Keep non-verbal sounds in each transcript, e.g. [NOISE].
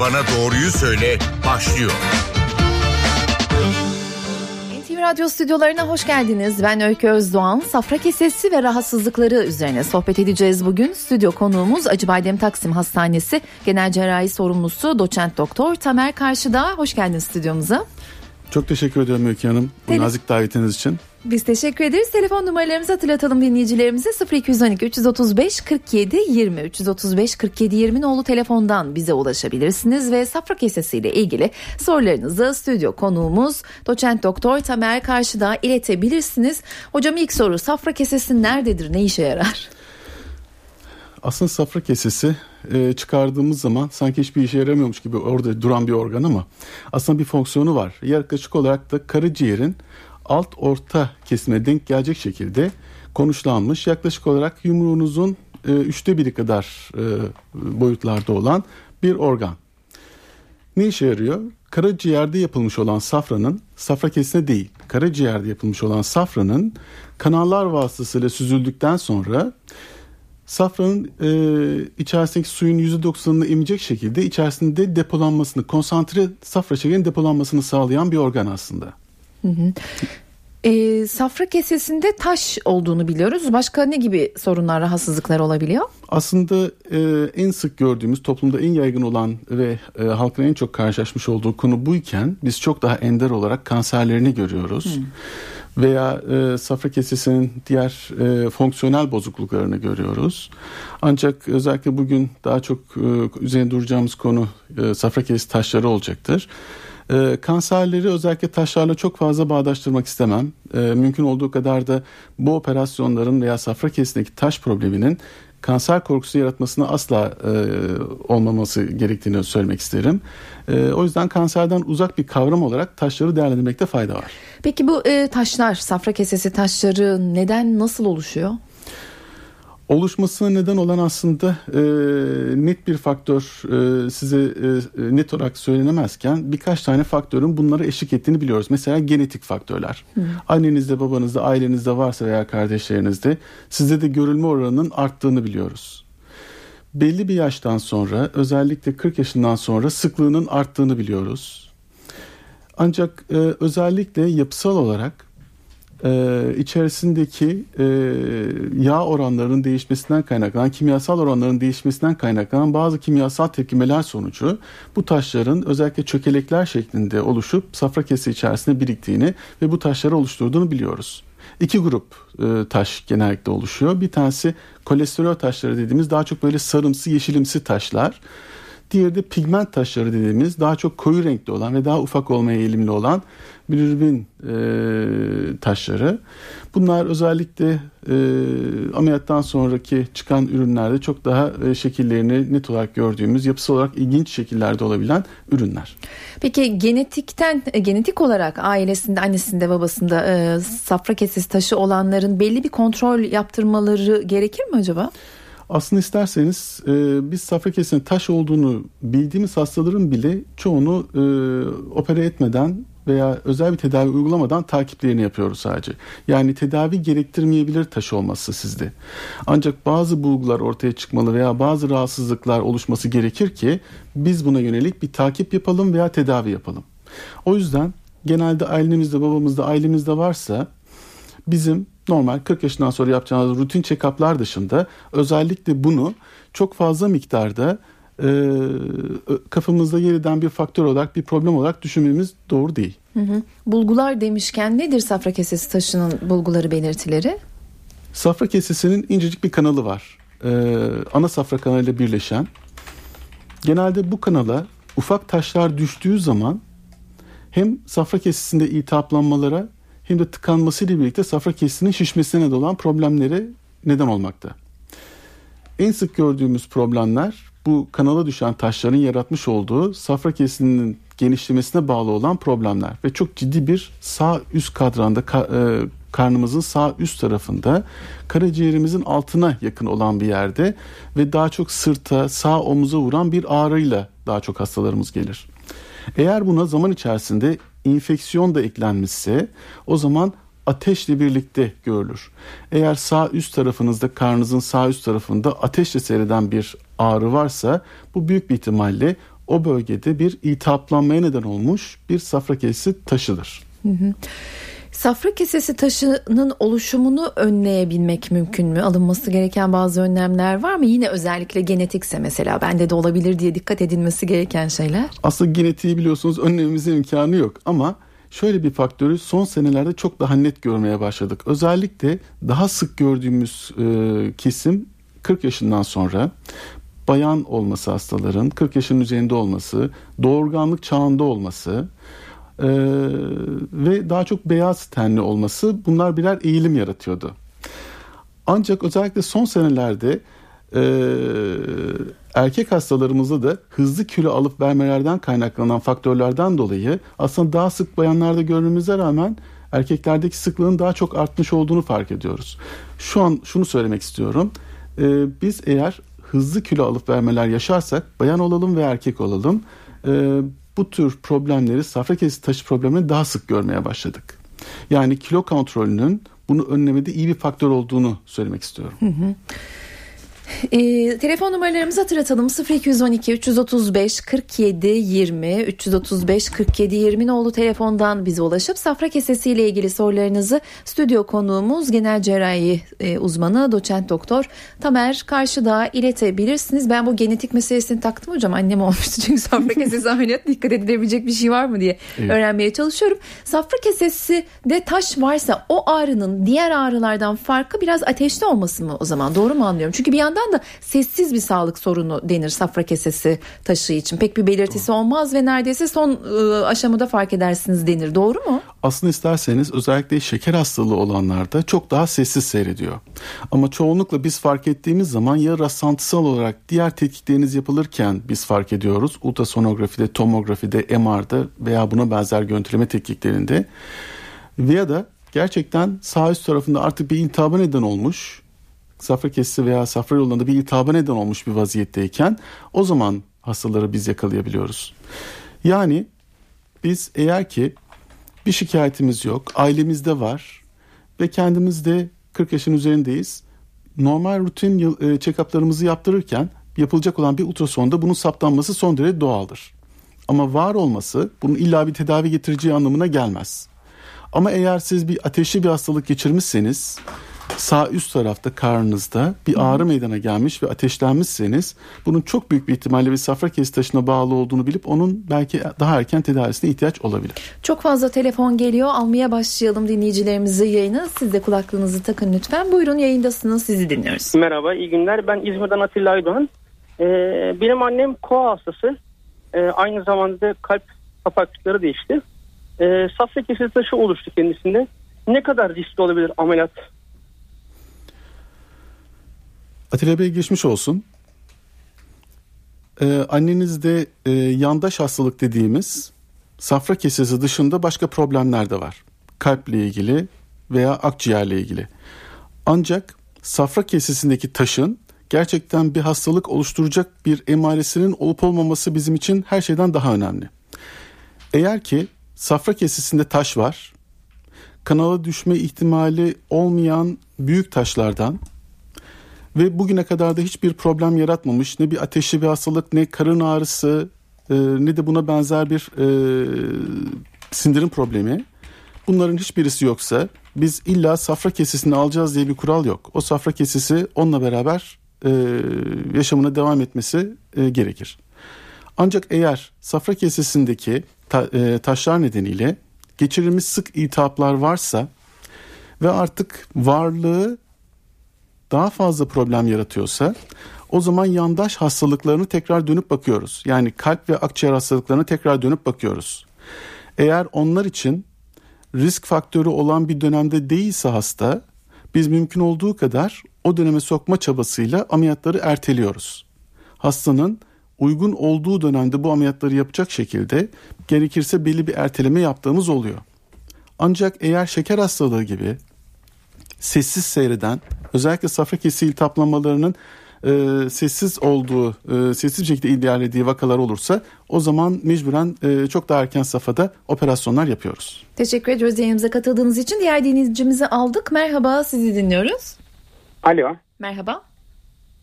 Bana Doğruyu Söyle başlıyor. NTV Radyo stüdyolarına hoş geldiniz. Ben Öykü Özdoğan. Safra kesesi ve rahatsızlıkları üzerine sohbet edeceğiz bugün. Stüdyo konuğumuz Acıbadem Taksim Hastanesi Genel Cerrahi Sorumlusu Doçent Doktor Tamer Karşıdağ. Hoş geldiniz stüdyomuza. Çok teşekkür ediyorum Öykü Hanım. Bu nazik davetiniz için. Biz teşekkür ederiz. Telefon numaralarımızı hatırlatalım dinleyicilerimize. 0212 335 47 20 335 47 20 nolu telefondan bize ulaşabilirsiniz ve safra kesesiyle ilgili sorularınızı stüdyo konuğumuz doçent doktor Tamer Karşıdağ iletebilirsiniz. Hocam ilk soru safra kesesi nerededir? Ne işe yarar? Aslında safra kesesi e, çıkardığımız zaman sanki hiçbir işe yaramıyormuş gibi orada duran bir organ ama aslında bir fonksiyonu var. Yaklaşık olarak da karaciğerin alt orta kesime denk gelecek şekilde konuşlanmış yaklaşık olarak yumruğunuzun e, üçte biri kadar e, boyutlarda olan bir organ. Ne işe yarıyor? Karaciğerde yapılmış olan safranın safra kesine değil, karaciğerde yapılmış olan safranın kanallar vasıtasıyla süzüldükten sonra safranın e, içerisindeki suyun %90'ını emecek şekilde içerisinde depolanmasını, konsantre safra şekerinin depolanmasını sağlayan bir organ aslında. Ee, safra kesesinde taş olduğunu biliyoruz. Başka ne gibi sorunlar, rahatsızlıklar olabiliyor? Aslında e, en sık gördüğümüz toplumda en yaygın olan ve e, halkın en çok karşılaşmış olduğu konu buyken biz çok daha ender olarak kanserlerini görüyoruz. Veya e, safra kesesinin diğer e, fonksiyonel bozukluklarını görüyoruz. Ancak özellikle bugün daha çok e, üzerine duracağımız konu e, safra kesesi taşları olacaktır. E, kanserleri özellikle taşlarla çok fazla bağdaştırmak istemem. E, mümkün olduğu kadar da bu operasyonların veya safra kesindeki taş probleminin kanser korkusu yaratmasına asla e, olmaması gerektiğini söylemek isterim. E, o yüzden kanserden uzak bir kavram olarak taşları değerlendirmekte fayda var. Peki bu e, taşlar, safra kesesi taşları neden, nasıl oluşuyor? Oluşmasına neden olan aslında e, net bir faktör e, size e, net olarak söylenemezken birkaç tane faktörün bunlara eşlik ettiğini biliyoruz. Mesela genetik faktörler. Annenizde, babanızda, ailenizde varsa veya kardeşlerinizde sizde de görülme oranının arttığını biliyoruz. Belli bir yaştan sonra özellikle 40 yaşından sonra sıklığının arttığını biliyoruz. Ancak e, özellikle yapısal olarak e, içerisindeki e, yağ oranlarının değişmesinden kaynaklanan, kimyasal oranların değişmesinden kaynaklanan bazı kimyasal tepkimeler sonucu bu taşların özellikle çökelekler şeklinde oluşup safra kesi içerisinde biriktiğini ve bu taşları oluşturduğunu biliyoruz. İki grup e, taş genellikle oluşuyor. Bir tanesi kolesterol taşları dediğimiz daha çok böyle sarımsı, yeşilimsi taşlar. Diğeri de pigment taşları dediğimiz daha çok koyu renkli olan ve daha ufak olmaya eğilimli olan bilirubin e, taşları. Bunlar özellikle e, ameliyattan sonraki çıkan ürünlerde çok daha e, şekillerini net olarak gördüğümüz yapısal olarak ilginç şekillerde olabilen ürünler. Peki genetikten, e, genetik olarak ailesinde, annesinde, babasında e, safra kesesi taşı olanların belli bir kontrol yaptırmaları gerekir mi acaba? Aslında isterseniz e, biz safra kesinin taş olduğunu bildiğimiz hastaların bile çoğunu e, opera etmeden veya özel bir tedavi uygulamadan takiplerini yapıyoruz sadece. Yani tedavi gerektirmeyebilir taş olması sizde. Ancak bazı bulgular ortaya çıkmalı veya bazı rahatsızlıklar oluşması gerekir ki biz buna yönelik bir takip yapalım veya tedavi yapalım. O yüzden genelde ailemizde, babamızda, ailemizde varsa bizim normal 40 yaşından sonra yapacağımız rutin check-up'lar dışında özellikle bunu çok fazla miktarda e, kafamızda yer eden bir faktör olarak bir problem olarak düşünmemiz doğru değil. Hı hı. Bulgular demişken nedir safra kesesi taşının bulguları belirtileri? Safra kesesinin incecik bir kanalı var. Ee, ana safra kanalıyla birleşen. Genelde bu kanala ufak taşlar düştüğü zaman hem safra kesesinde iltihaplanmalara hem de tıkanmasıyla birlikte safra kesesinin şişmesine neden olan problemlere neden olmakta. En sık gördüğümüz problemler bu kanala düşen taşların yaratmış olduğu safra kesesinin genişlemesine bağlı olan problemler ve çok ciddi bir sağ üst kadranda ka- e, karnımızın sağ üst tarafında karaciğerimizin altına yakın olan bir yerde ve daha çok sırta sağ omuza vuran bir ağrıyla daha çok hastalarımız gelir. Eğer buna zaman içerisinde infeksiyon da eklenmişse o zaman ateşle birlikte görülür. Eğer sağ üst tarafınızda karnınızın sağ üst tarafında ateşle seyreden bir ağrı varsa bu büyük bir ihtimalle o bölgede bir iltihaplanmaya neden olmuş bir safra kesesi taşıdır. Hı hı. Safra kesesi taşının oluşumunu önleyebilmek mümkün mü? Alınması gereken bazı önlemler var mı? Yine özellikle genetikse mesela bende de olabilir diye dikkat edilmesi gereken şeyler. Aslında genetiği biliyorsunuz önlememizin imkanı yok ama şöyle bir faktörü son senelerde çok daha net görmeye başladık. Özellikle daha sık gördüğümüz e, kesim 40 yaşından sonra bayan olması hastaların 40 yaşın üzerinde olması, doğurganlık çağında olması e, ve daha çok beyaz tenli olması bunlar birer eğilim yaratıyordu. Ancak özellikle son senelerde e, erkek hastalarımızda da hızlı kilo alıp vermelerden kaynaklanan faktörlerden dolayı aslında daha sık bayanlarda görmemize rağmen erkeklerdeki sıklığın daha çok artmış olduğunu fark ediyoruz. Şu an şunu söylemek istiyorum. Ee, biz eğer hızlı kilo alıp vermeler yaşarsak bayan olalım ve erkek olalım e, bu tür problemleri safra kesesi taşı problemini daha sık görmeye başladık. Yani kilo kontrolünün bunu önlemede iyi bir faktör olduğunu söylemek istiyorum. Hı hı. E, telefon numaralarımızı hatırlatalım 0212 335 47 20 335 47 20 nolu telefondan bize ulaşıp safra kesesiyle ilgili sorularınızı stüdyo konuğumuz genel cerrahi e, uzmanı doçent doktor Tamer Karşıdağ'a iletebilirsiniz. Ben bu genetik meselesini taktım hocam annem olmuştu çünkü [LAUGHS] safra kesesi ameliyat dikkat edilebilecek bir şey var mı diye evet. öğrenmeye çalışıyorum. Safra kesesi de taş varsa o ağrının diğer ağrılardan farkı biraz ateşli olması mı o zaman doğru mu anlıyorum? Çünkü bir yandan yandan da sessiz bir sağlık sorunu denir safra kesesi taşı için. Pek bir belirtisi olmaz ve neredeyse son ıı, aşamada fark edersiniz denir. Doğru mu? Aslında isterseniz özellikle şeker hastalığı olanlarda çok daha sessiz seyrediyor. Ama çoğunlukla biz fark ettiğimiz zaman ya rastlantısal olarak diğer tetkikleriniz yapılırken biz fark ediyoruz. Ultrasonografide, tomografide, MR'da veya buna benzer görüntüleme tetkiklerinde veya da gerçekten sağ üst tarafında artık bir intihaba neden olmuş safra kesisi veya safra yollarında bir iltihaba neden olmuş bir vaziyetteyken o zaman hastaları biz yakalayabiliyoruz. Yani biz eğer ki bir şikayetimiz yok, ailemizde var ve kendimiz de 40 yaşın üzerindeyiz. Normal rutin e, check-up'larımızı yaptırırken yapılacak olan bir ultrasonda bunun saptanması son derece doğaldır. Ama var olması bunun illa bir tedavi getireceği anlamına gelmez. Ama eğer siz bir ateşli bir hastalık geçirmişseniz sağ üst tarafta karnınızda bir ağrı meydana gelmiş ve ateşlenmişseniz bunun çok büyük bir ihtimalle bir safra kesi taşına bağlı olduğunu bilip onun belki daha erken tedavisine ihtiyaç olabilir. Çok fazla telefon geliyor. Almaya başlayalım dinleyicilerimizi yayını. Siz de kulaklığınızı takın lütfen. Buyurun yayındasınız. Sizi dinliyoruz. Merhaba, iyi günler. Ben İzmir'den Atilla Aydoğan. Ee, benim annem koa hastası. Ee, aynı zamanda kalp kapakçıkları değişti. Ee, safra kesesi taşı oluştu kendisinde. Ne kadar riskli olabilir ameliyat Atilla Bey geçmiş olsun. Ee, annenizde e, yandaş hastalık dediğimiz safra kesesi dışında başka problemler de var. Kalple ilgili veya akciğerle ilgili. Ancak safra kesesindeki taşın gerçekten bir hastalık oluşturacak bir emaresinin olup olmaması bizim için her şeyden daha önemli. Eğer ki safra kesesinde taş var, kanala düşme ihtimali olmayan büyük taşlardan ve bugüne kadar da hiçbir problem yaratmamış. Ne bir ateşli bir hastalık ne karın ağrısı e, ne de buna benzer bir e, sindirim problemi. Bunların hiçbirisi yoksa biz illa safra kesesini alacağız diye bir kural yok. O safra kesesi onunla beraber e, yaşamına devam etmesi e, gerekir. Ancak eğer safra kesesindeki ta, e, taşlar nedeniyle geçirilmiş sık iltihaplar varsa ve artık varlığı daha fazla problem yaratıyorsa o zaman yandaş hastalıklarını tekrar dönüp bakıyoruz. Yani kalp ve akciğer hastalıklarını tekrar dönüp bakıyoruz. Eğer onlar için risk faktörü olan bir dönemde değilse hasta biz mümkün olduğu kadar o döneme sokma çabasıyla ameliyatları erteliyoruz. Hastanın uygun olduğu dönemde bu ameliyatları yapacak şekilde gerekirse belli bir erteleme yaptığımız oluyor. Ancak eğer şeker hastalığı gibi sessiz seyreden özellikle safra kesi iltihaplamalarının e, sessiz olduğu, e, sessiz bir şekilde ilerlediği vakalar olursa o zaman mecburen e, çok daha erken safhada operasyonlar yapıyoruz. Teşekkür ediyoruz yayınımıza katıldığınız için. Diğer dinleyicimizi aldık. Merhaba sizi dinliyoruz. Alo. Merhaba.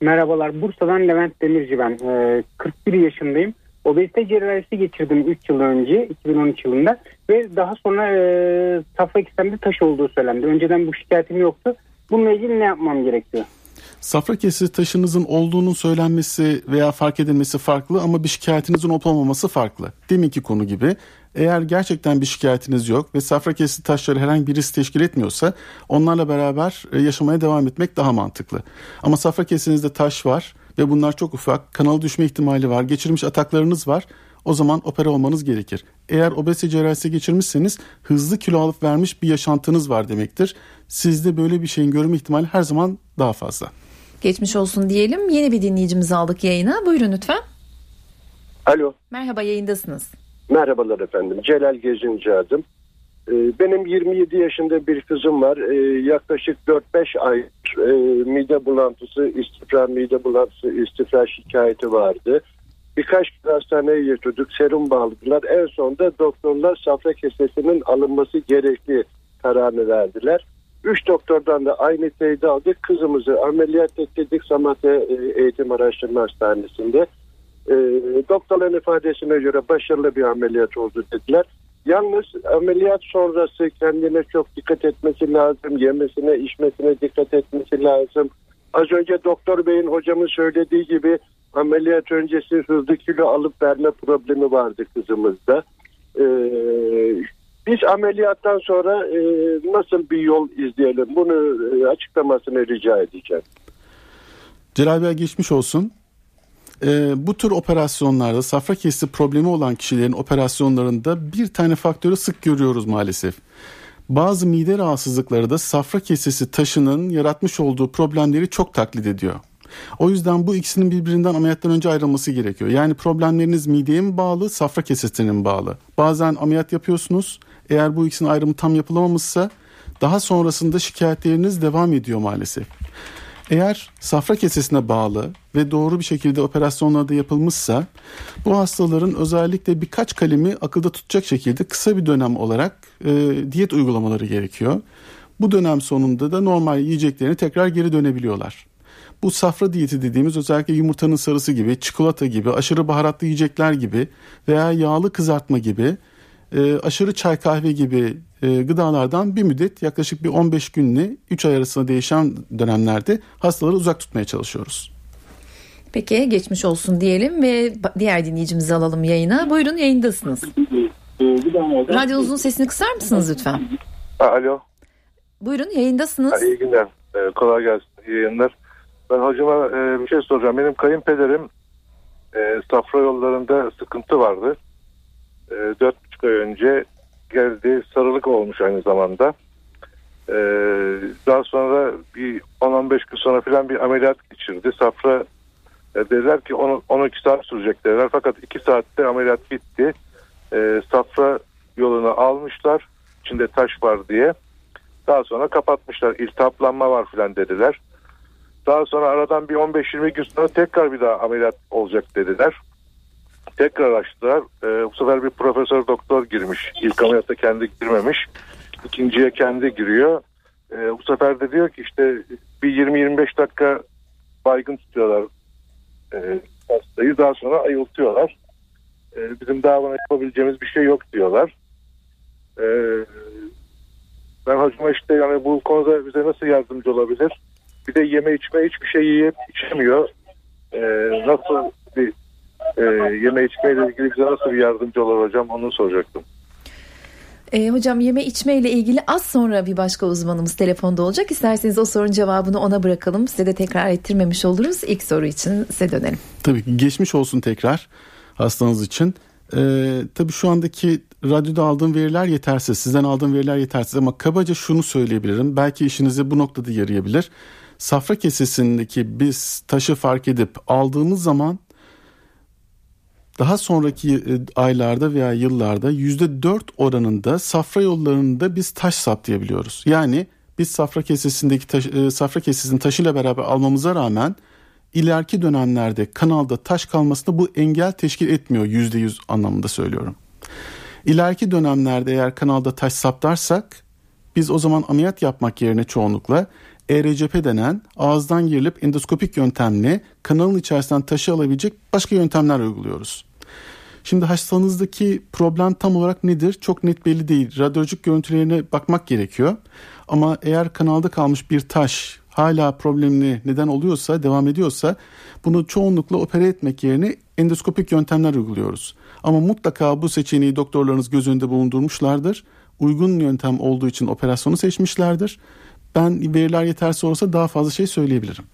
Merhabalar. Bursa'dan Levent Demirci ben. E, 41 yaşındayım. Obezite cerrahisi geçirdim 3 yıl önce 2013 yılında ve daha sonra e, safra kistemde taş olduğu söylendi. Önceden bu şikayetim yoktu. Bununla ilgili ne yapmam gerekiyor? Safra kesesi taşınızın olduğunun söylenmesi veya fark edilmesi farklı ama bir şikayetinizin olup olmaması farklı. Deminki konu gibi eğer gerçekten bir şikayetiniz yok ve safra kesesi taşları herhangi bir risk teşkil etmiyorsa onlarla beraber e, yaşamaya devam etmek daha mantıklı. Ama safra kesenizde taş var ve bunlar çok ufak, kanal düşme ihtimali var, geçirmiş ataklarınız var. O zaman opera olmanız gerekir. Eğer obezite cerrahisi geçirmişseniz hızlı kilo alıp vermiş bir yaşantınız var demektir. Sizde böyle bir şeyin görme ihtimali her zaman daha fazla. Geçmiş olsun diyelim. Yeni bir dinleyicimizi aldık yayına. Buyurun lütfen. Alo. Merhaba yayındasınız. Merhabalar efendim. Celal Gezinci adım. Ee, benim 27 yaşında bir kızım var. Ee, yaklaşık 4-5 ay e, mide bulantısı, istifra mide bulantısı, istifra şikayeti vardı. Birkaç hastaneye götürdük, serum bağladılar. En sonunda doktorlar safra kesesinin alınması gerekli kararını verdiler. Üç doktordan da aynı teyit aldık. Kızımızı ameliyat ettirdik Samatya e, Eğitim Araştırma Hastanesi'nde. E, doktorların ifadesine göre başarılı bir ameliyat oldu dediler. Yalnız ameliyat sonrası kendine çok dikkat etmesi lazım. Yemesine, içmesine dikkat etmesi lazım. Az önce doktor beyin hocamın söylediği gibi ameliyat öncesi hızlı kilo alıp verme problemi vardı kızımızda. Ee, biz ameliyattan sonra e, nasıl bir yol izleyelim bunu e, açıklamasını rica edeceğim. Celal Bey geçmiş olsun. Ee, bu tür operasyonlarda safra kesesi problemi olan kişilerin operasyonlarında bir tane faktörü sık görüyoruz maalesef. Bazı mide rahatsızlıkları da safra kesesi taşının yaratmış olduğu problemleri çok taklit ediyor. O yüzden bu ikisinin birbirinden ameliyattan önce ayrılması gerekiyor. Yani problemleriniz mideye mi bağlı, safra kesesine mi bağlı? Bazen ameliyat yapıyorsunuz. Eğer bu ikisinin ayrımı tam yapılamamışsa daha sonrasında şikayetleriniz devam ediyor maalesef. Eğer safra kesesine bağlı ve doğru bir şekilde operasyonlarda yapılmışsa bu hastaların özellikle birkaç kalemi akılda tutacak şekilde kısa bir dönem olarak e, diyet uygulamaları gerekiyor. Bu dönem sonunda da normal yiyeceklerine tekrar geri dönebiliyorlar. Bu safra diyeti dediğimiz özellikle yumurtanın sarısı gibi, çikolata gibi, aşırı baharatlı yiyecekler gibi veya yağlı kızartma gibi, e, aşırı çay kahve gibi e, gıdalardan bir müddet yaklaşık bir 15 günle 3 ay arasında değişen dönemlerde hastaları uzak tutmaya çalışıyoruz. Peki geçmiş olsun diyelim ve diğer dinleyicimizi alalım yayına. Buyurun yayındasınız. Radyonuzun sesini kısar mısınız lütfen? Alo. Buyurun yayındasınız. Ha, iyi günler. Ee, kolay gelsin. İyi yayınlar. Ben hocama e, bir şey soracağım. Benim kayınpederim e, safra yollarında sıkıntı vardı. E, 4,5 ay önce geldi. Sarılık olmuş aynı zamanda. E, daha sonra bir 10-15 gün sonra falan bir ameliyat geçirdi. Safra e, dediler ki 10, 12 saat sürecek dediler. Fakat 2 saatte ameliyat bitti. E, safra yolunu almışlar. İçinde taş var diye. Daha sonra kapatmışlar. İltihaplanma var filan dediler. Daha sonra aradan bir 15-20 gün sonra tekrar bir daha ameliyat olacak dediler. Tekrar açtılar. E, bu sefer bir profesör doktor girmiş. İlk ameliyatta kendi girmemiş. İkinciye kendi giriyor. E, bu sefer de diyor ki işte bir 20-25 dakika baygın tutuyorlar e, hastayı. Daha sonra ayıltıyorlar. E, bizim daha buna yapabileceğimiz bir şey yok diyorlar. E, ben hocama işte yani bu konuda bize nasıl yardımcı olabilir? Bir de yeme içme hiçbir şey yiyip içemiyor. Ee, nasıl bir e, yeme içmeyle ilgili bize nasıl bir yardımcı olur hocam onu soracaktım. E, hocam yeme içme ile ilgili az sonra bir başka uzmanımız telefonda olacak. İsterseniz o sorunun cevabını ona bırakalım. Size de tekrar ettirmemiş oluruz. İlk soru için size dönelim. Tabii ki geçmiş olsun tekrar hastanız için. Ee, tabii şu andaki radyoda aldığım veriler yetersiz. Sizden aldığım veriler yetersiz ama kabaca şunu söyleyebilirim. Belki işinize bu noktada yarayabilir. Safra kesesindeki biz taşı fark edip aldığımız zaman daha sonraki e, aylarda veya yıllarda yüzde dört oranında safra yollarında biz taş saptayabiliyoruz. Yani biz safra kesesindeki taş, e, safra kesesinin taşıyla beraber almamıza rağmen ileriki dönemlerde kanalda taş kalmasında bu engel teşkil etmiyor yüzde yüz anlamında söylüyorum. İleriki dönemlerde eğer kanalda taş saptarsak biz o zaman ameliyat yapmak yerine çoğunlukla ERCP denen ağızdan girilip endoskopik yöntemle kanalın içerisinden taşı alabilecek başka yöntemler uyguluyoruz. Şimdi hastanızdaki problem tam olarak nedir? Çok net belli değil. Radyolojik görüntülerine bakmak gerekiyor. Ama eğer kanalda kalmış bir taş hala problemli neden oluyorsa, devam ediyorsa bunu çoğunlukla opere etmek yerine endoskopik yöntemler uyguluyoruz. Ama mutlaka bu seçeneği doktorlarınız göz önünde bulundurmuşlardır. Uygun yöntem olduğu için operasyonu seçmişlerdir. Ben veriler yetersiz olursa daha fazla şey söyleyebilirim.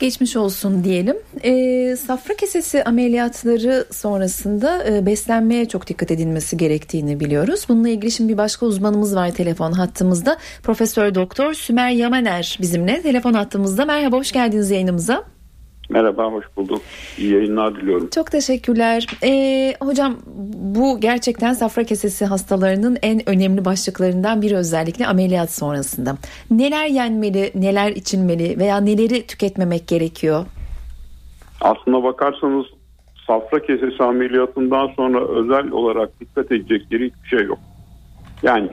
Geçmiş olsun diyelim. E, safra kesesi ameliyatları sonrasında e, beslenmeye çok dikkat edilmesi gerektiğini biliyoruz. Bununla ilgili şimdi bir başka uzmanımız var telefon hattımızda. Profesör Doktor Sümer Yamaner bizimle telefon hattımızda. Merhaba hoş geldiniz yayınımıza. Merhaba, hoş bulduk. İyi yayınlar diliyorum. Çok teşekkürler. Ee, hocam bu gerçekten safra kesesi hastalarının en önemli başlıklarından biri özellikle ameliyat sonrasında. Neler yenmeli, neler içilmeli veya neleri tüketmemek gerekiyor? Aslına bakarsanız safra kesesi ameliyatından sonra özel olarak dikkat edecekleri hiçbir şey yok. Yani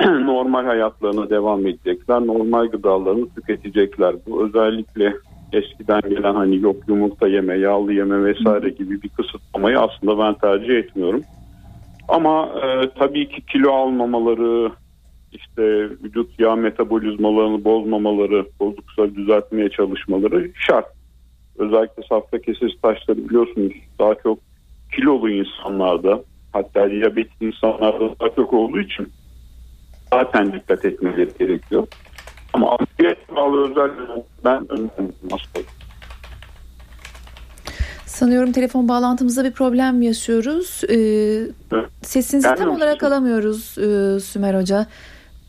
[CLEARS THROAT] normal hayatlarına devam edecekler, normal gıdalarını tüketecekler. Bu özellikle eskiden gelen hani yok yumurta yeme, yağlı yeme vesaire gibi bir kısıtlamayı aslında ben tercih etmiyorum. Ama e, tabii ki kilo almamaları, işte vücut yağ metabolizmalarını bozmamaları, bozduksa düzeltmeye çalışmaları şart. Özellikle safra kesesi taşları biliyorsunuz daha çok kilolu insanlarda hatta diyabetik insanlarda daha çok olduğu için zaten dikkat etmeleri gerekiyor. Ama ameliyat bağlı özel ben hastalık. Sanıyorum telefon bağlantımızda bir problem yaşıyoruz. Ee, Evet. sesinizi Gelmiyor tam mu olarak alamıyoruz e, Sümer Hoca.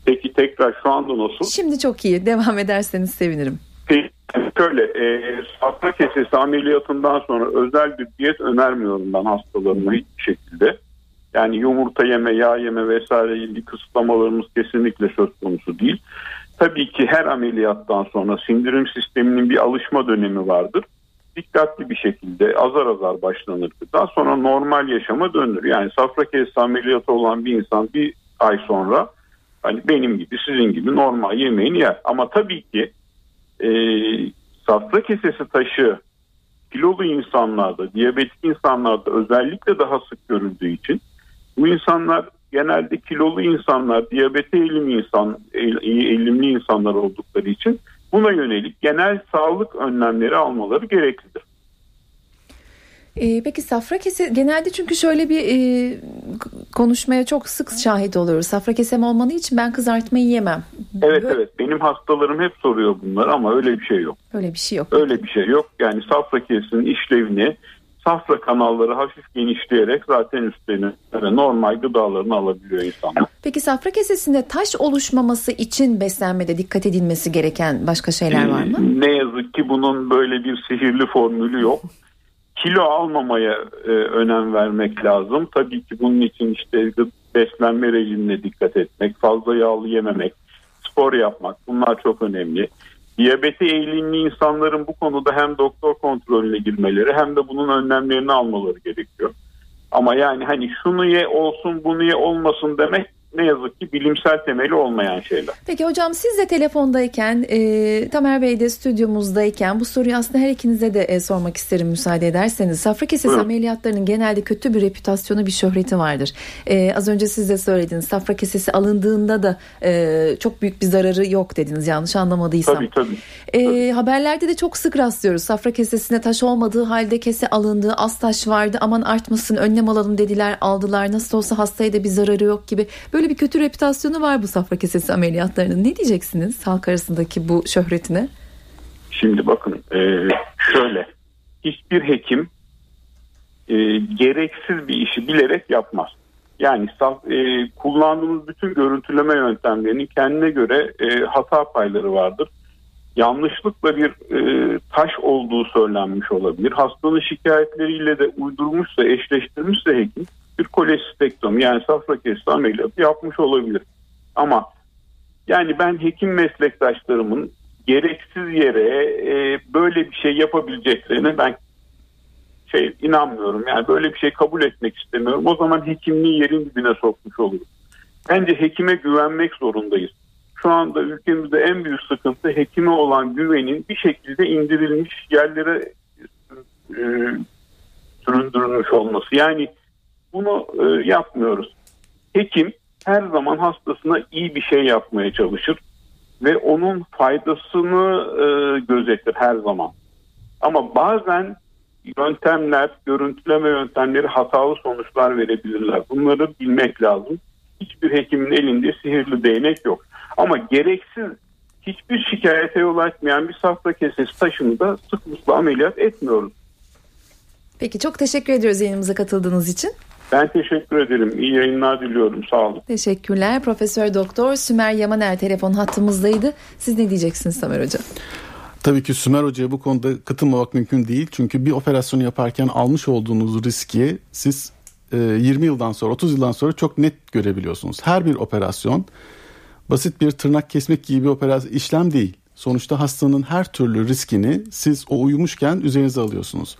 Peki tekrar şu anda nasıl? Şimdi çok iyi. Devam ederseniz sevinirim. Peki, Şöyle e, safra kesesi ameliyatından sonra özel bir diyet önermiyorum ben hastalarıma hiçbir şekilde. Yani yumurta yeme, yağ yeme vesaire gibi kısıtlamalarımız kesinlikle söz konusu değil. Tabii ki her ameliyattan sonra sindirim sisteminin bir alışma dönemi vardır. Dikkatli bir şekilde azar azar başlanır. Daha sonra normal yaşama dönülür. Yani safra kesesi ameliyatı olan bir insan bir ay sonra hani benim gibi sizin gibi normal yemeğini yer. Ama tabii ki e, safra kesesi taşı kilolu insanlarda, diyabetik insanlarda özellikle daha sık görüldüğü için bu insanlar genelde kilolu insanlar, diyabete eğilimli insan, eğ- eğilimli insanlar oldukları için buna yönelik genel sağlık önlemleri almaları gereklidir. Ee, peki safra kese genelde çünkü şöyle bir e, konuşmaya çok sık şahit oluyoruz. Safra kesem olmadığı için ben kızartmayı yemem. Evet Böyle- evet benim hastalarım hep soruyor bunları ama öyle bir şey yok. Öyle bir şey yok. Öyle bir şey yok. Yani safra kesinin işlevini safra kanalları hafif genişleyerek zaten üstlerine normal gıdalarını alabiliyor insanlar. Peki safra kesesinde taş oluşmaması için beslenmede dikkat edilmesi gereken başka şeyler var mı? Ee, Ne yazık ki bunun böyle bir sihirli formülü yok. Kilo almamaya e, önem vermek lazım. Tabii ki bunun için işte beslenme rejimine dikkat etmek, fazla yağlı yememek, spor yapmak bunlar çok önemli. Diyabete eğilimli insanların bu konuda hem doktor kontrolüne girmeleri hem de bunun önlemlerini almaları gerekiyor. Ama yani hani şunu ye olsun bunu ye olmasın demek ne yazık ki bilimsel temeli olmayan şeyler. Peki hocam siz de telefondayken e, Tamer Bey de stüdyomuzdayken bu soruyu aslında her ikinize de e, sormak isterim müsaade ederseniz. Safra kesesi Buyurun. ameliyatlarının genelde kötü bir reputasyonu bir şöhreti vardır. E, az önce siz de söylediniz safra kesesi alındığında da e, çok büyük bir zararı yok dediniz yanlış anlamadıysam. Tabii tabii. E, haberlerde de çok sık rastlıyoruz. Safra kesesine taş olmadığı halde kese alındı, az taş vardı aman artmasın önlem alalım dediler aldılar. Nasıl olsa hastaya da bir zararı yok gibi. Böyle bir kötü reputasyonu var bu safra kesesi ameliyatlarının. Ne diyeceksiniz halk arasındaki bu şöhretine? Şimdi bakın e, şöyle hiçbir hekim e, gereksiz bir işi bilerek yapmaz. Yani e, kullandığımız bütün görüntüleme yöntemlerinin kendine göre hata payları vardır. Yanlışlıkla bir taş olduğu söylenmiş olabilir. Hastanın şikayetleriyle de uydurmuşsa, eşleştirmişse hekim bir kolesistektomi yani safra kesesi ameliyatı yapmış olabilir. Ama yani ben hekim meslektaşlarımın gereksiz yere e, böyle bir şey yapabileceklerine ben şey inanmıyorum. Yani böyle bir şey kabul etmek istemiyorum. O zaman hekimliği yerin dibine sokmuş oluruz. Bence hekime güvenmek zorundayız. Şu anda ülkemizde en büyük sıkıntı hekime olan güvenin bir şekilde indirilmiş yerlere e, süründürülmüş olması. Yani bunu e, yapmıyoruz. Hekim her zaman hastasına iyi bir şey yapmaya çalışır ve onun faydasını e, gözetir her zaman. Ama bazen yöntemler, görüntüleme yöntemleri hatalı sonuçlar verebilirler. Bunları bilmek lazım. Hiçbir hekimin elinde sihirli değnek yok. Ama gereksiz hiçbir şikayete yol açmayan bir safra kesesi taşını da sıklıkla ameliyat etmiyoruz. Peki çok teşekkür ediyoruz yayınımıza katıldığınız için. Ben teşekkür ederim. İyi yayınlar diliyorum. Sağ olun. Teşekkürler. Profesör Doktor Sümer Yamaner telefon hattımızdaydı. Siz ne diyeceksiniz Samer Hocam? Tabii ki Sümer Hoca'ya bu konuda katılmamak mümkün değil. Çünkü bir operasyonu yaparken almış olduğunuz riski siz 20 e, yıldan sonra 30 yıldan sonra çok net görebiliyorsunuz. Her bir operasyon basit bir tırnak kesmek gibi bir operasyon işlem değil. Sonuçta hastanın her türlü riskini siz o uyumuşken üzerinize alıyorsunuz.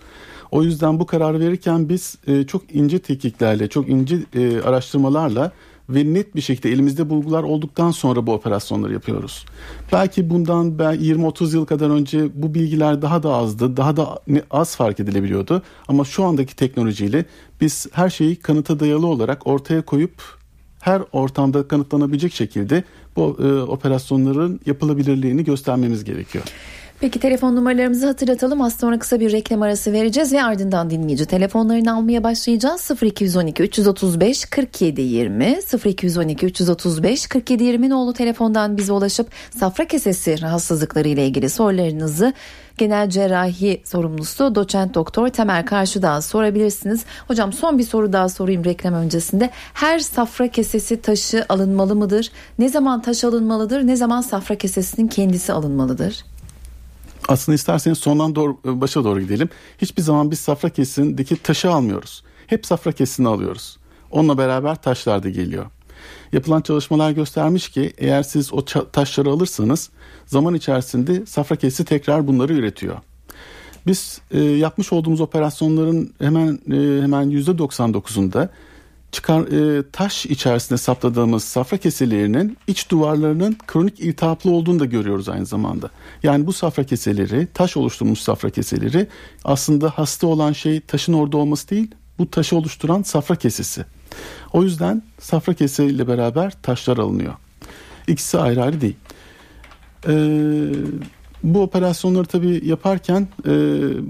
O yüzden bu kararı verirken biz e, çok ince tekniklerle, çok ince e, araştırmalarla ve net bir şekilde elimizde bulgular olduktan sonra bu operasyonları yapıyoruz. Belki bundan 20-30 yıl kadar önce bu bilgiler daha da azdı, daha da az fark edilebiliyordu. Ama şu andaki teknolojiyle biz her şeyi kanıta dayalı olarak ortaya koyup her ortamda kanıtlanabilecek şekilde bu e, operasyonların yapılabilirliğini göstermemiz gerekiyor. Peki telefon numaralarımızı hatırlatalım. Az sonra kısa bir reklam arası vereceğiz ve ardından dinleyici telefonlarını almaya başlayacağız. 0212 335 47 20 0212 335 47 20 nolu telefondan bize ulaşıp safra kesesi rahatsızlıkları ile ilgili sorularınızı genel cerrahi sorumlusu doçent doktor Temel Karşıdağ sorabilirsiniz. Hocam son bir soru daha sorayım reklam öncesinde. Her safra kesesi taşı alınmalı mıdır? Ne zaman taş alınmalıdır? Ne zaman safra kesesinin kendisi alınmalıdır? Aslında isterseniz sondan doğru, başa doğru gidelim. Hiçbir zaman biz safra kesindeki taşı almıyoruz. Hep safra kesini alıyoruz. Onunla beraber taşlar da geliyor. Yapılan çalışmalar göstermiş ki eğer siz o taşları alırsanız zaman içerisinde safra kesesi tekrar bunları üretiyor. Biz e, yapmış olduğumuz operasyonların hemen e, hemen %99'unda çıkar e, taş içerisinde saptadığımız safra keselerinin iç duvarlarının kronik iltihaplı olduğunu da görüyoruz aynı zamanda. Yani bu safra keseleri, taş oluşturmuş safra keseleri aslında hasta olan şey taşın orada olması değil, bu taşı oluşturan safra kesesi. O yüzden safra kesesiyle beraber taşlar alınıyor. İkisi ayrı ayrı değil. Ee, bu operasyonları tabii yaparken e,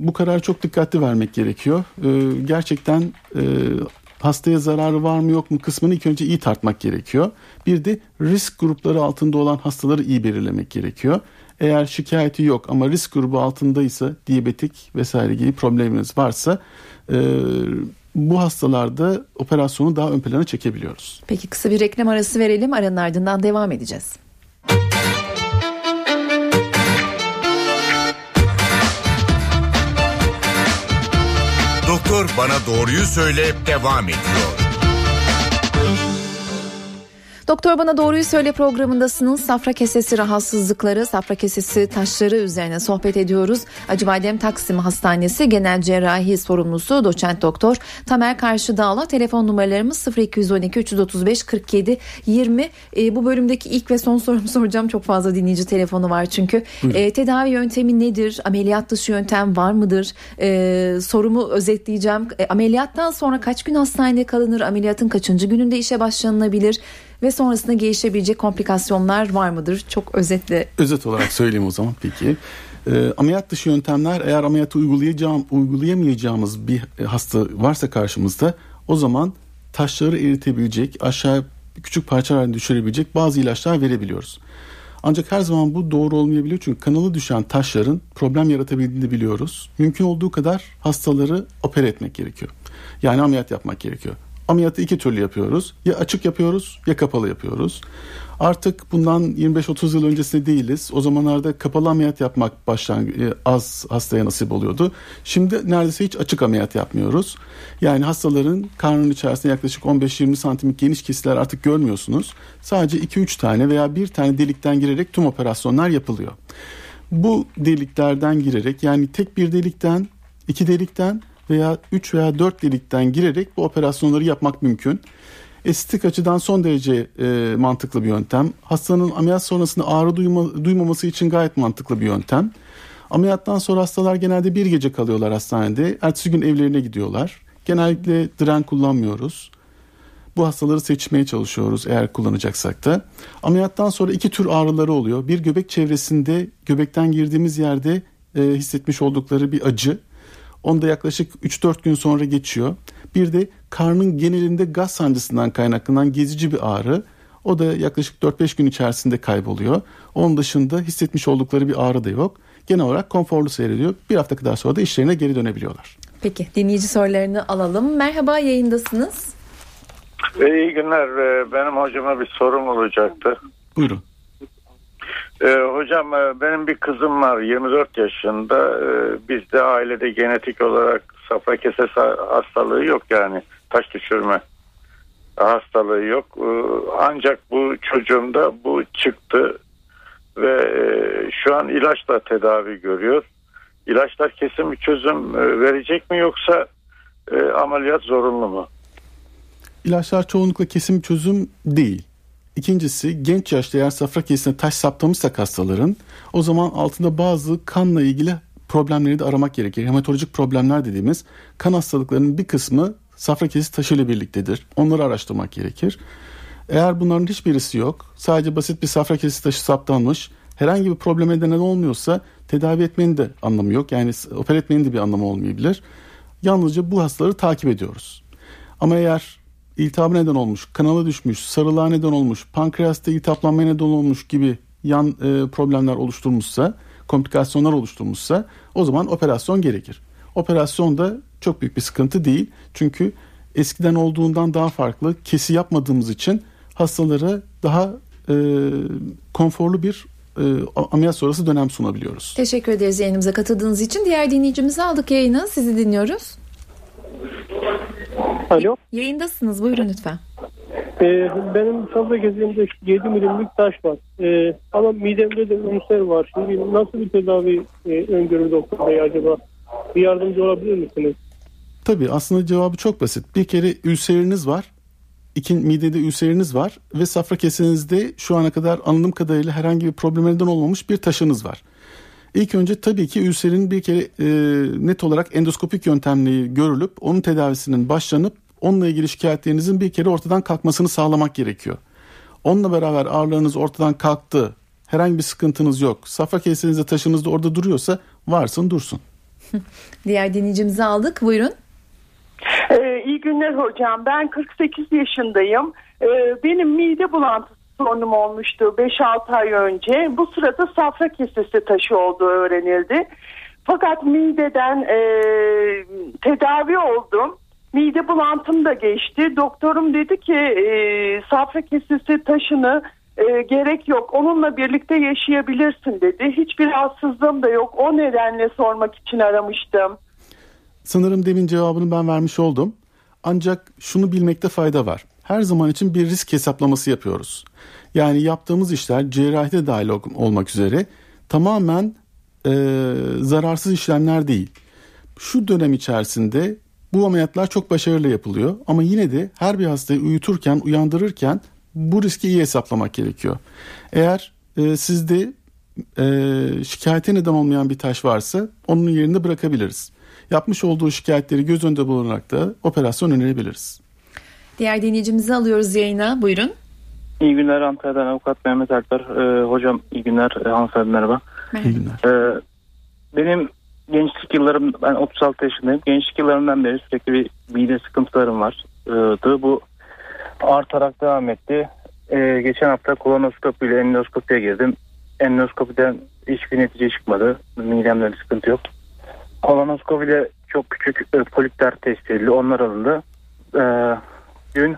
bu kararı çok dikkatli vermek gerekiyor. E, gerçekten e, hastaya zararı var mı yok mu kısmını ilk önce iyi tartmak gerekiyor. Bir de risk grupları altında olan hastaları iyi belirlemek gerekiyor. Eğer şikayeti yok ama risk grubu altındaysa diyabetik vesaire gibi probleminiz varsa e, bu hastalarda operasyonu daha ön plana çekebiliyoruz. Peki kısa bir reklam arası verelim aranın ardından devam edeceğiz. Bana Doğruyu Söyle devam ediyor. Doktor Bana Doğruyu Söyle programındasınız. Safra kesesi rahatsızlıkları, safra kesesi taşları üzerine sohbet ediyoruz. Acıbadem Taksim Hastanesi Genel Cerrahi Sorumlusu Doçent Doktor Tamer Karşıdağ'la telefon numaralarımız 0212 335 47 20. E, bu bölümdeki ilk ve son sorumu [LAUGHS] soracağım. Çok fazla dinleyici telefonu var çünkü. E, tedavi yöntemi nedir? Ameliyat dışı yöntem var mıdır? E, sorumu özetleyeceğim. E, ameliyattan sonra kaç gün hastanede kalınır? Ameliyatın kaçıncı gününde işe başlanılabilir? Ve sonrasında gelişebilecek komplikasyonlar var mıdır? Çok özetle. Özet olarak söyleyeyim o zaman peki. E, ameliyat dışı yöntemler eğer ameliyatı uygulayacağım, uygulayamayacağımız bir hasta varsa karşımızda o zaman taşları eritebilecek, aşağı küçük parçalar düşürebilecek bazı ilaçlar verebiliyoruz. Ancak her zaman bu doğru olmayabiliyor çünkü kanalı düşen taşların problem yaratabildiğini biliyoruz. Mümkün olduğu kadar hastaları opere etmek gerekiyor. Yani ameliyat yapmak gerekiyor. Ameliyatı iki türlü yapıyoruz. Ya açık yapıyoruz ya kapalı yapıyoruz. Artık bundan 25-30 yıl öncesinde değiliz. O zamanlarda kapalı ameliyat yapmak baştan e, az hastaya nasip oluyordu. Şimdi neredeyse hiç açık ameliyat yapmıyoruz. Yani hastaların karnının içerisinde yaklaşık 15-20 santimlik geniş kesiler artık görmüyorsunuz. Sadece 2-3 tane veya bir tane delikten girerek tüm operasyonlar yapılıyor. Bu deliklerden girerek yani tek bir delikten, iki delikten veya 3 veya 4 delikten girerek bu operasyonları yapmak mümkün. Estetik açıdan son derece e, mantıklı bir yöntem. Hastanın ameliyat sonrasında ağrı duyma, duymaması için gayet mantıklı bir yöntem. Ameliyattan sonra hastalar genelde bir gece kalıyorlar hastanede. Ertesi gün evlerine gidiyorlar. Genellikle dren kullanmıyoruz. Bu hastaları seçmeye çalışıyoruz eğer kullanacaksak da. Ameliyattan sonra iki tür ağrıları oluyor. Bir göbek çevresinde göbekten girdiğimiz yerde e, hissetmiş oldukları bir acı. Onda yaklaşık 3-4 gün sonra geçiyor. Bir de karnın genelinde gaz sancısından kaynaklanan gezici bir ağrı. O da yaklaşık 4-5 gün içerisinde kayboluyor. Onun dışında hissetmiş oldukları bir ağrı da yok. Genel olarak konforlu seyrediyor. Bir hafta kadar sonra da işlerine geri dönebiliyorlar. Peki dinleyici sorularını alalım. Merhaba yayındasınız. İyi günler. Ee, Benim hocama bir sorum olacaktı. Buyurun. Ee, hocam e, benim bir kızım var 24 yaşında. Ee, Bizde ailede genetik olarak safra kesesi hastalığı yok yani taş düşürme hastalığı yok. Ee, Ancak bu çocuğumda bu çıktı ve e, şu an ilaçla tedavi görüyor. İlaçlar kesin bir çözüm e, verecek mi yoksa e, ameliyat zorunlu mu? İlaçlar çoğunlukla kesin çözüm değil. İkincisi genç yaşta eğer safra kesesine taş saptamışsak hastaların o zaman altında bazı kanla ilgili problemleri de aramak gerekir. Hematolojik problemler dediğimiz kan hastalıklarının bir kısmı safra kesesi taşıyla birliktedir. Onları araştırmak gerekir. Eğer bunların hiçbirisi yok sadece basit bir safra kesesi taşı saptanmış herhangi bir probleme neden olmuyorsa tedavi etmenin de anlamı yok. Yani oper etmenin de bir anlamı olmayabilir. Yalnızca bu hastaları takip ediyoruz. Ama eğer iltihabı neden olmuş, kanala düşmüş, sarılığa neden olmuş, pankreasta iltihaplanmaya neden olmuş gibi yan e, problemler oluşturmuşsa, komplikasyonlar oluşturmuşsa o zaman operasyon gerekir. Operasyon da çok büyük bir sıkıntı değil. Çünkü eskiden olduğundan daha farklı kesi yapmadığımız için hastalara daha e, konforlu bir e, ameliyat sonrası dönem sunabiliyoruz. Teşekkür ederiz yayınımıza katıldığınız için. Diğer dinleyicimizi aldık yayına. Sizi dinliyoruz. Alo. Yayındasınız. Buyurun lütfen. Ee, benim safra kesimde 7 milimlik taş var. Ee, ama midemde de ülser var. Şimdi nasıl bir tedavi e, öngörür doktor bey acaba? Bir yardımcı olabilir misiniz? Tabii aslında cevabı çok basit. Bir kere ülseriniz var. İki, midede ülseriniz var ve safra kesenizde şu ana kadar anladığım kadarıyla herhangi bir problem neden olmamış bir taşınız var. İlk önce tabii ki ülserin bir kere e, net olarak endoskopik yöntemle görülüp onun tedavisinin başlanıp onunla ilgili şikayetlerinizin bir kere ortadan kalkmasını sağlamak gerekiyor. Onunla beraber ağrılarınız ortadan kalktı, herhangi bir sıkıntınız yok, safra kesenizde taşınız da orada duruyorsa varsın dursun. [LAUGHS] Diğer dinleyicimizi aldık. Buyurun. Ee, iyi günler hocam. Ben 48 yaşındayım. Ee, benim mide bulantısı sorunum olmuştu 5-6 ay önce. Bu sırada safra kesesi taşı olduğu öğrenildi. Fakat mideden e, tedavi oldum. Mide bulantım da geçti. Doktorum dedi ki e, safra kesesi taşını e, gerek yok. Onunla birlikte yaşayabilirsin dedi. Hiçbir rahatsızlığım da yok. O nedenle sormak için aramıştım. Sanırım demin cevabını ben vermiş oldum. Ancak şunu bilmekte fayda var. Her zaman için bir risk hesaplaması yapıyoruz. Yani yaptığımız işler cerrahide dahil olmak üzere tamamen e, zararsız işlemler değil. Şu dönem içerisinde bu ameliyatlar çok başarılı yapılıyor ama yine de her bir hastayı uyuturken, uyandırırken bu riski iyi hesaplamak gerekiyor. Eğer e, sizde e, şikayete neden olmayan bir taş varsa onun yerinde bırakabiliriz. Yapmış olduğu şikayetleri göz önünde bulunarak da operasyon önerebiliriz. Diğer dinleyicimizi alıyoruz yayına. Buyurun. İyi günler Ankara'dan avukat Mehmet Alper. Ee, hocam iyi günler e, hanımefendi merhaba. İyi günler. Ee, benim gençlik yıllarım ben 36 yaşındayım. Gençlik yıllarımdan beri sürekli bir mide sıkıntılarım var. Ee, bu artarak devam etti. Ee, geçen hafta kolonoskopi ile endoskopiye girdim. Endoskopiden hiçbir netice çıkmadı. Midemde bir sıkıntı yok. Kolonoskopide çok küçük e, polipler test edildi. Onlar alındı. Ee, dün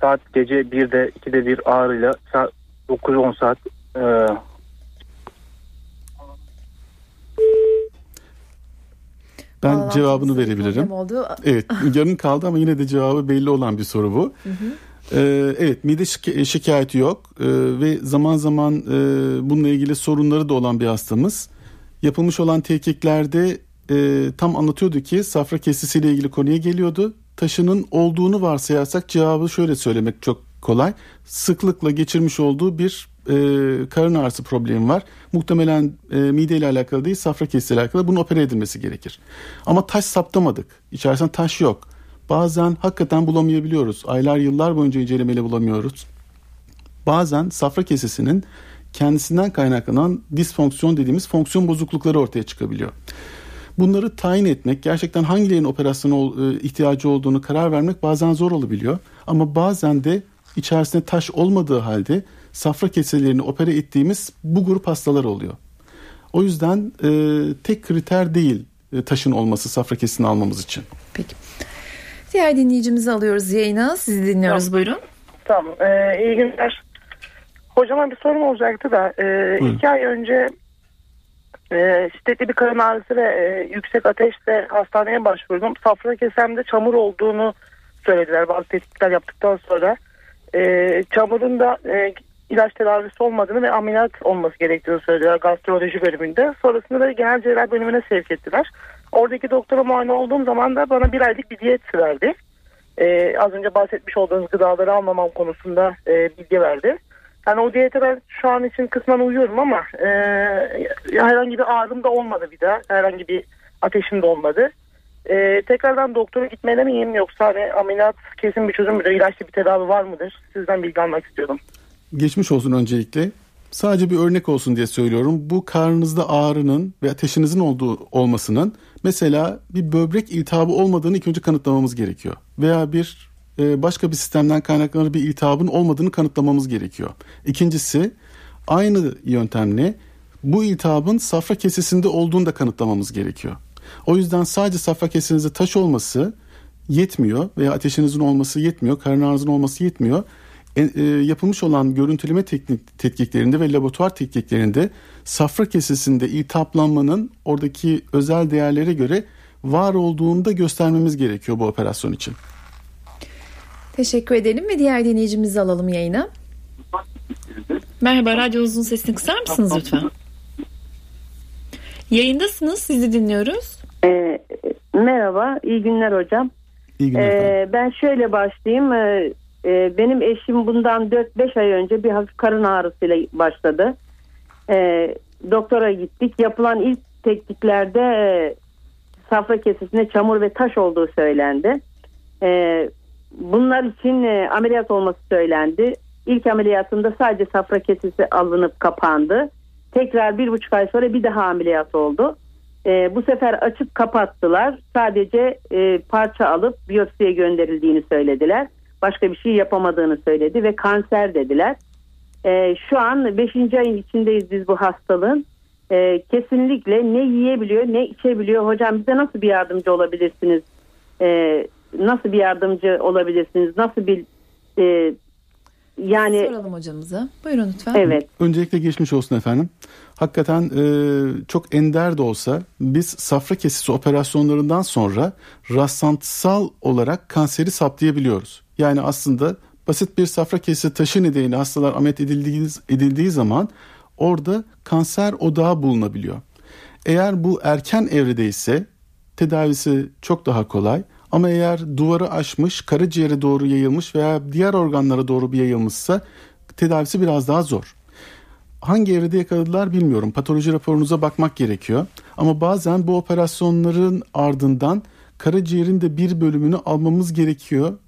saat gece 1'de 2'de bir ağrıyla saat 9-10 saat e, Ben Bağlantımızda cevabını verebilirim. oldu. [LAUGHS] Evet yarım kaldı ama yine de cevabı belli olan bir soru bu. Ee, evet mide şik- şikayeti yok Ee, ve zaman zaman e, bununla ilgili sorunları da olan bir hastamız. Yapılmış olan tehkiklerde e, tam anlatıyordu ki safra kesesiyle ilgili konuya geliyordu. Taşının olduğunu varsayarsak cevabı şöyle söylemek çok kolay. Sıklıkla geçirmiş olduğu bir e, karın ağrısı problemi var. Muhtemelen e, mide ile alakalı değil safra kesesiyle alakalı bunun opere edilmesi gerekir. Ama taş saptamadık. İçerisinde taş yok. Bazen hakikaten bulamayabiliyoruz. Aylar yıllar boyunca incelemeyle bulamıyoruz. Bazen safra kesesinin kendisinden kaynaklanan disfonksiyon dediğimiz fonksiyon bozuklukları ortaya çıkabiliyor. Bunları tayin etmek, gerçekten hangilerinin operasyona e, ihtiyacı olduğunu karar vermek bazen zor olabiliyor. Ama bazen de içerisinde taş olmadığı halde safra keselerini opere ettiğimiz bu grup hastalar oluyor. O yüzden e, tek kriter değil e, taşın olması safra kesini almamız için. Peki. Diğer dinleyicimizi alıyoruz yayına. Sizi dinliyoruz tamam. buyurun. Tamam. Ee, iyi günler. Hocama bir sorum olacaktı da e, iki ay önce e, şiddetli bir karın ağrısı ve e, yüksek ateşle hastaneye başvurdum. Safra kesemde çamur olduğunu söylediler bazı tetkikler yaptıktan sonra. E, çamurun da e, ilaç tedavisi olmadığını ve ameliyat olması gerektiğini söylediler gastroloji bölümünde. Sonrasında da genel cerrah bölümüne sevk ettiler. Oradaki doktora muayene olduğum zaman da bana bir aylık bir diyet verdi. Ee, az önce bahsetmiş olduğunuz gıdaları almamam konusunda e, bilgi verdi. Yani o diyete ben şu an için kısmen uyuyorum ama e, herhangi bir ağrım da olmadı bir daha. Herhangi bir ateşim de olmadı. E, tekrardan doktora gitmeli miyim yoksa hani ameliyat kesin bir çözüm müdür? İlaçlı bir tedavi var mıdır? Sizden bilgi almak istiyordum. Geçmiş olsun öncelikle. Sadece bir örnek olsun diye söylüyorum. Bu karnınızda ağrının ve ateşinizin olduğu olmasının mesela bir böbrek iltihabı olmadığını ilk önce kanıtlamamız gerekiyor. Veya bir e, başka bir sistemden kaynaklanan bir iltihabın olmadığını kanıtlamamız gerekiyor. İkincisi aynı yöntemle bu iltihabın safra kesesinde olduğunu da kanıtlamamız gerekiyor. O yüzden sadece safra kesenizde taş olması yetmiyor veya ateşinizin olması yetmiyor, karın ağrınızın olması yetmiyor. E, e, yapılmış olan görüntüleme teknik, tetkiklerinde ve laboratuvar tetkiklerinde safra kesesinde iltihaplanmanın oradaki özel değerlere göre var olduğunu da göstermemiz gerekiyor bu operasyon için. Teşekkür edelim ve diğer dinleyicimizi alalım yayına. Merhaba, radyonuzun sesini kısar mısınız lütfen? Yayındasınız, sizi dinliyoruz. Ee, merhaba, iyi günler hocam. İyi günler. Ee, ben şöyle başlayayım. Ee, e, benim eşim bundan 4-5 ay önce bir hafif karın ağrısıyla başladı. Ee, doktora gittik. Yapılan ilk tekniklerde e, safra kesesinde çamur ve taş olduğu söylendi. Ee, bunlar için e, ameliyat olması söylendi. İlk ameliyatında sadece safra kesesi alınıp kapandı. Tekrar bir buçuk ay sonra bir daha ameliyat oldu. E, bu sefer açıp kapattılar. Sadece e, parça alıp biyopsiye gönderildiğini söylediler. Başka bir şey yapamadığını söyledi ve kanser dediler. E, şu an 5. ayın içindeyiz biz bu hastalığın. E, kesinlikle ne yiyebiliyor ne içebiliyor. Hocam bize nasıl bir yardımcı olabilirsiniz? E, nasıl bir yardımcı olabilirsiniz? Nasıl bir e, yani soralım hocamıza. Buyurun lütfen. Evet. Öncelikle geçmiş olsun efendim. Hakikaten e, çok ender de olsa biz safra kesesi operasyonlarından sonra rastlantısal olarak kanseri saptayabiliyoruz. Yani aslında basit bir safra kesesi taşı nedeniyle hastalar ameliyat edildiği, edildiği zaman orada kanser odağı bulunabiliyor. Eğer bu erken evrede ise tedavisi çok daha kolay. Ama eğer duvarı aşmış, karaciğere doğru yayılmış veya diğer organlara doğru bir yayılmışsa tedavisi biraz daha zor. Hangi evrede yakaladılar bilmiyorum. Patoloji raporunuza bakmak gerekiyor. Ama bazen bu operasyonların ardından karaciğerin de bir bölümünü almamız gerekiyor.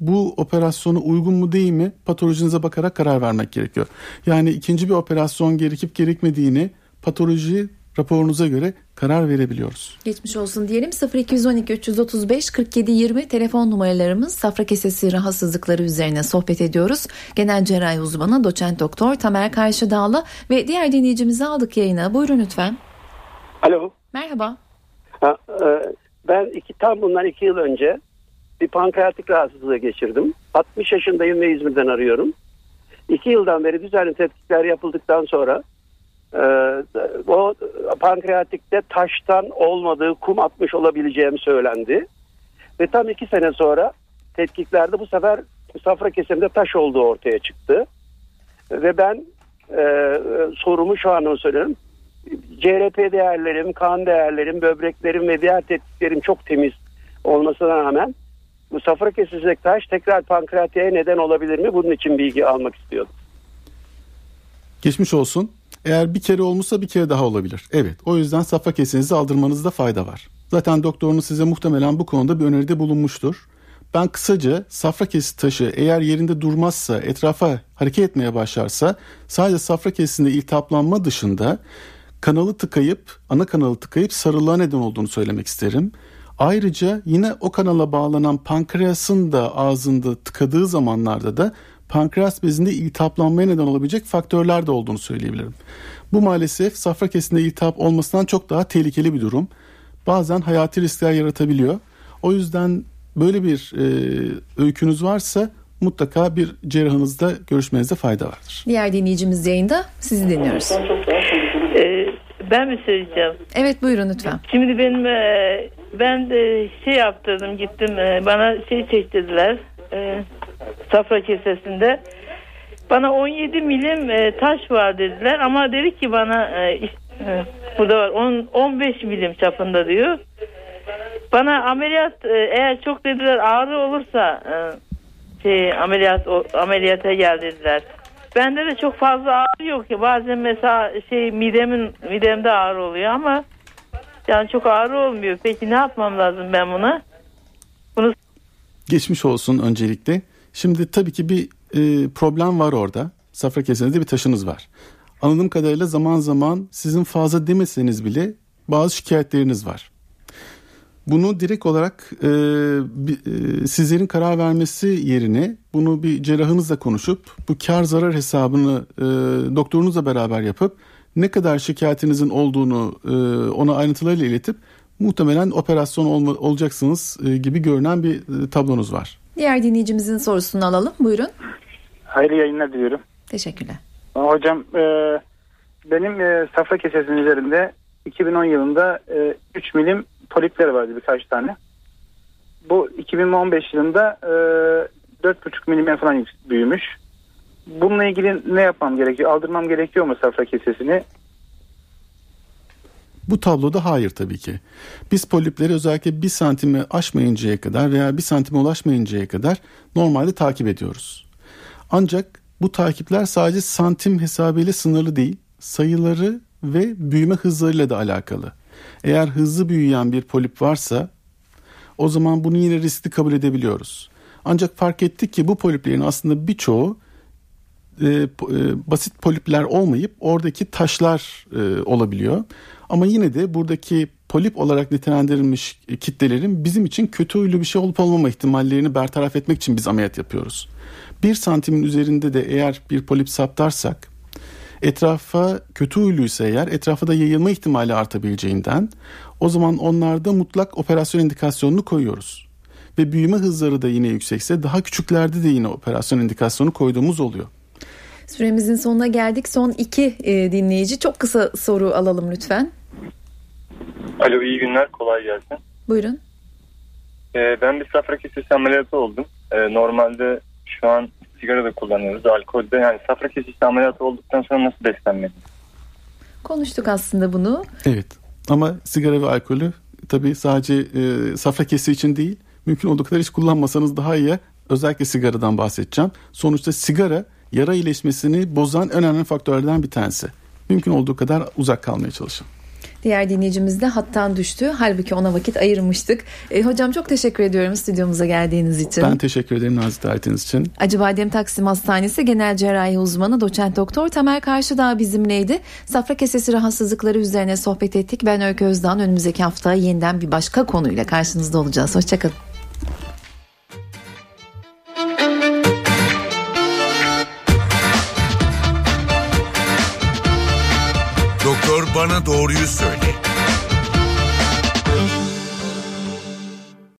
Bu operasyonu uygun mu değil mi patolojinize bakarak karar vermek gerekiyor. Yani ikinci bir operasyon gerekip gerekmediğini patoloji raporunuza göre karar verebiliyoruz. Geçmiş olsun diyelim 0212 335 47 20 telefon numaralarımız safra kesesi rahatsızlıkları üzerine sohbet ediyoruz. Genel cerrahi uzmanı doçent doktor Tamer Karşıdağlı ve diğer dinleyicimizi aldık yayına. Buyurun lütfen. Alo. Merhaba. Ha, e, ben iki, tam bundan iki yıl önce bir pankreatik rahatsızlığı geçirdim. 60 yaşındayım ve İzmir'den arıyorum. İki yıldan beri düzenli tetkikler yapıldıktan sonra o pankreatikte taştan olmadığı kum atmış olabileceğim söylendi. Ve tam iki sene sonra tetkiklerde bu sefer safra kesimde taş olduğu ortaya çıktı. Ve ben e, sorumu şu an söylüyorum. CRP değerlerim, kan değerlerim, böbreklerim ve diğer tetkiklerim çok temiz olmasına rağmen bu safra kesesindeki taş tekrar pankreatiğe neden olabilir mi? Bunun için bilgi almak istiyordum. Geçmiş olsun. Eğer bir kere olmuşsa bir kere daha olabilir. Evet o yüzden safra kesenizi aldırmanızda fayda var. Zaten doktorunuz size muhtemelen bu konuda bir öneride bulunmuştur. Ben kısaca safra kesi taşı eğer yerinde durmazsa, etrafa hareket etmeye başlarsa sadece safra kesinde iltihaplanma dışında kanalı tıkayıp, ana kanalı tıkayıp sarılığa neden olduğunu söylemek isterim. Ayrıca yine o kanala bağlanan pankreasın da ağzında tıkadığı zamanlarda da pankreas bezinde iltihaplanmaya neden olabilecek faktörler de olduğunu söyleyebilirim. Bu maalesef safra kesinde iltihap olmasından çok daha tehlikeli bir durum. Bazen hayati riskler yaratabiliyor. O yüzden böyle bir e, öykünüz varsa mutlaka bir cerrahınızda görüşmenizde fayda vardır. Diğer dinleyicimiz yayında sizi dinliyoruz. Ee, ben mi söyleyeceğim? Evet buyurun lütfen. Şimdi benim e, ben de şey yaptırdım gittim e, bana şey çektirdiler e, safra kesesinde. Bana 17 milim e, taş var dediler ama dedi ki bana e, e, burada var 10, 15 milim çapında diyor. Bana ameliyat e, eğer çok dediler ağrı olursa e, şey ameliyat o, ameliyata gel dediler. Bende de çok fazla ağrı yok ya. Bazen mesela şey midemin midemde ağrı oluyor ama yani çok ağrı olmuyor. Peki ne yapmam lazım ben buna? Bunu Geçmiş olsun öncelikle. Şimdi tabii ki bir e, problem var orada. Safra kesenizde bir taşınız var. Anladığım kadarıyla zaman zaman sizin fazla demeseniz bile bazı şikayetleriniz var. Bunu direkt olarak e, e, sizlerin karar vermesi yerine bunu bir cerrahınızla konuşup bu kar zarar hesabını e, doktorunuzla beraber yapıp ne kadar şikayetinizin olduğunu e, ona ayrıntılarıyla iletip muhtemelen operasyon olma, olacaksınız e, gibi görünen bir e, tablonuz var. Diğer dinleyicimizin sorusunu alalım. Buyurun. Hayırlı yayınlar diliyorum. Teşekkürler. Hocam e, benim e, safra kesesinin üzerinde 2010 yılında e, 3 milim polipler vardı birkaç tane. Bu 2015 yılında e, 4,5 milime falan büyümüş. Bununla ilgili ne yapmam gerekiyor? Aldırmam gerekiyor mu safra kesesini? Bu tabloda hayır tabii ki. Biz polipleri özellikle bir santime aşmayıncaya kadar veya bir santime ulaşmayıncaya kadar normalde takip ediyoruz. Ancak bu takipler sadece santim hesabıyla sınırlı değil, sayıları ve büyüme hızlarıyla da alakalı. Eğer hızlı büyüyen bir polip varsa o zaman bunu yine riskli kabul edebiliyoruz. Ancak fark ettik ki bu poliplerin aslında birçoğu e, e, basit polipler olmayıp oradaki taşlar e, olabiliyor. Ama yine de buradaki polip olarak nitelendirilmiş kitlelerin bizim için kötü huylu bir şey olup olmama ihtimallerini bertaraf etmek için biz ameliyat yapıyoruz. Bir santimin üzerinde de eğer bir polip saptarsak etrafa kötü huyluysa eğer etrafa da yayılma ihtimali artabileceğinden o zaman onlarda mutlak operasyon indikasyonunu koyuyoruz. Ve büyüme hızları da yine yüksekse daha küçüklerde de yine operasyon indikasyonu koyduğumuz oluyor. Süremizin sonuna geldik. Son iki e, dinleyici. Çok kısa soru alalım lütfen. Alo iyi günler kolay gelsin. Buyurun. Ee, ben bir safra kesesi ameliyatı oldum. Ee, normalde şu an sigara da kullanıyoruz alkolde. Yani safra kesesi ameliyatı olduktan sonra nasıl beslenmeli? Konuştuk aslında bunu. Evet ama sigara ve alkolü tabii sadece e, safra kesi için değil mümkün olduğu kadar hiç kullanmasanız daha iyi. Özellikle sigaradan bahsedeceğim. Sonuçta sigara yara iyileşmesini bozan önemli faktörlerden bir tanesi. Mümkün olduğu kadar uzak kalmaya çalışın. Diğer dinleyicimiz de hattan düştü. Halbuki ona vakit ayırmıştık. E, hocam çok teşekkür ediyorum stüdyomuza geldiğiniz için. Ben teşekkür ederim nazik davetiniz için. Acıbadem Taksim Hastanesi Genel Cerrahi Uzmanı Doçent Doktor Tamer Karşıdağ bizimleydi. Safra kesesi rahatsızlıkları üzerine sohbet ettik. Ben Öykü Özdağ. Önümüzdeki hafta yeniden bir başka konuyla karşınızda olacağız. Hoşçakalın. Doğruyu söyle.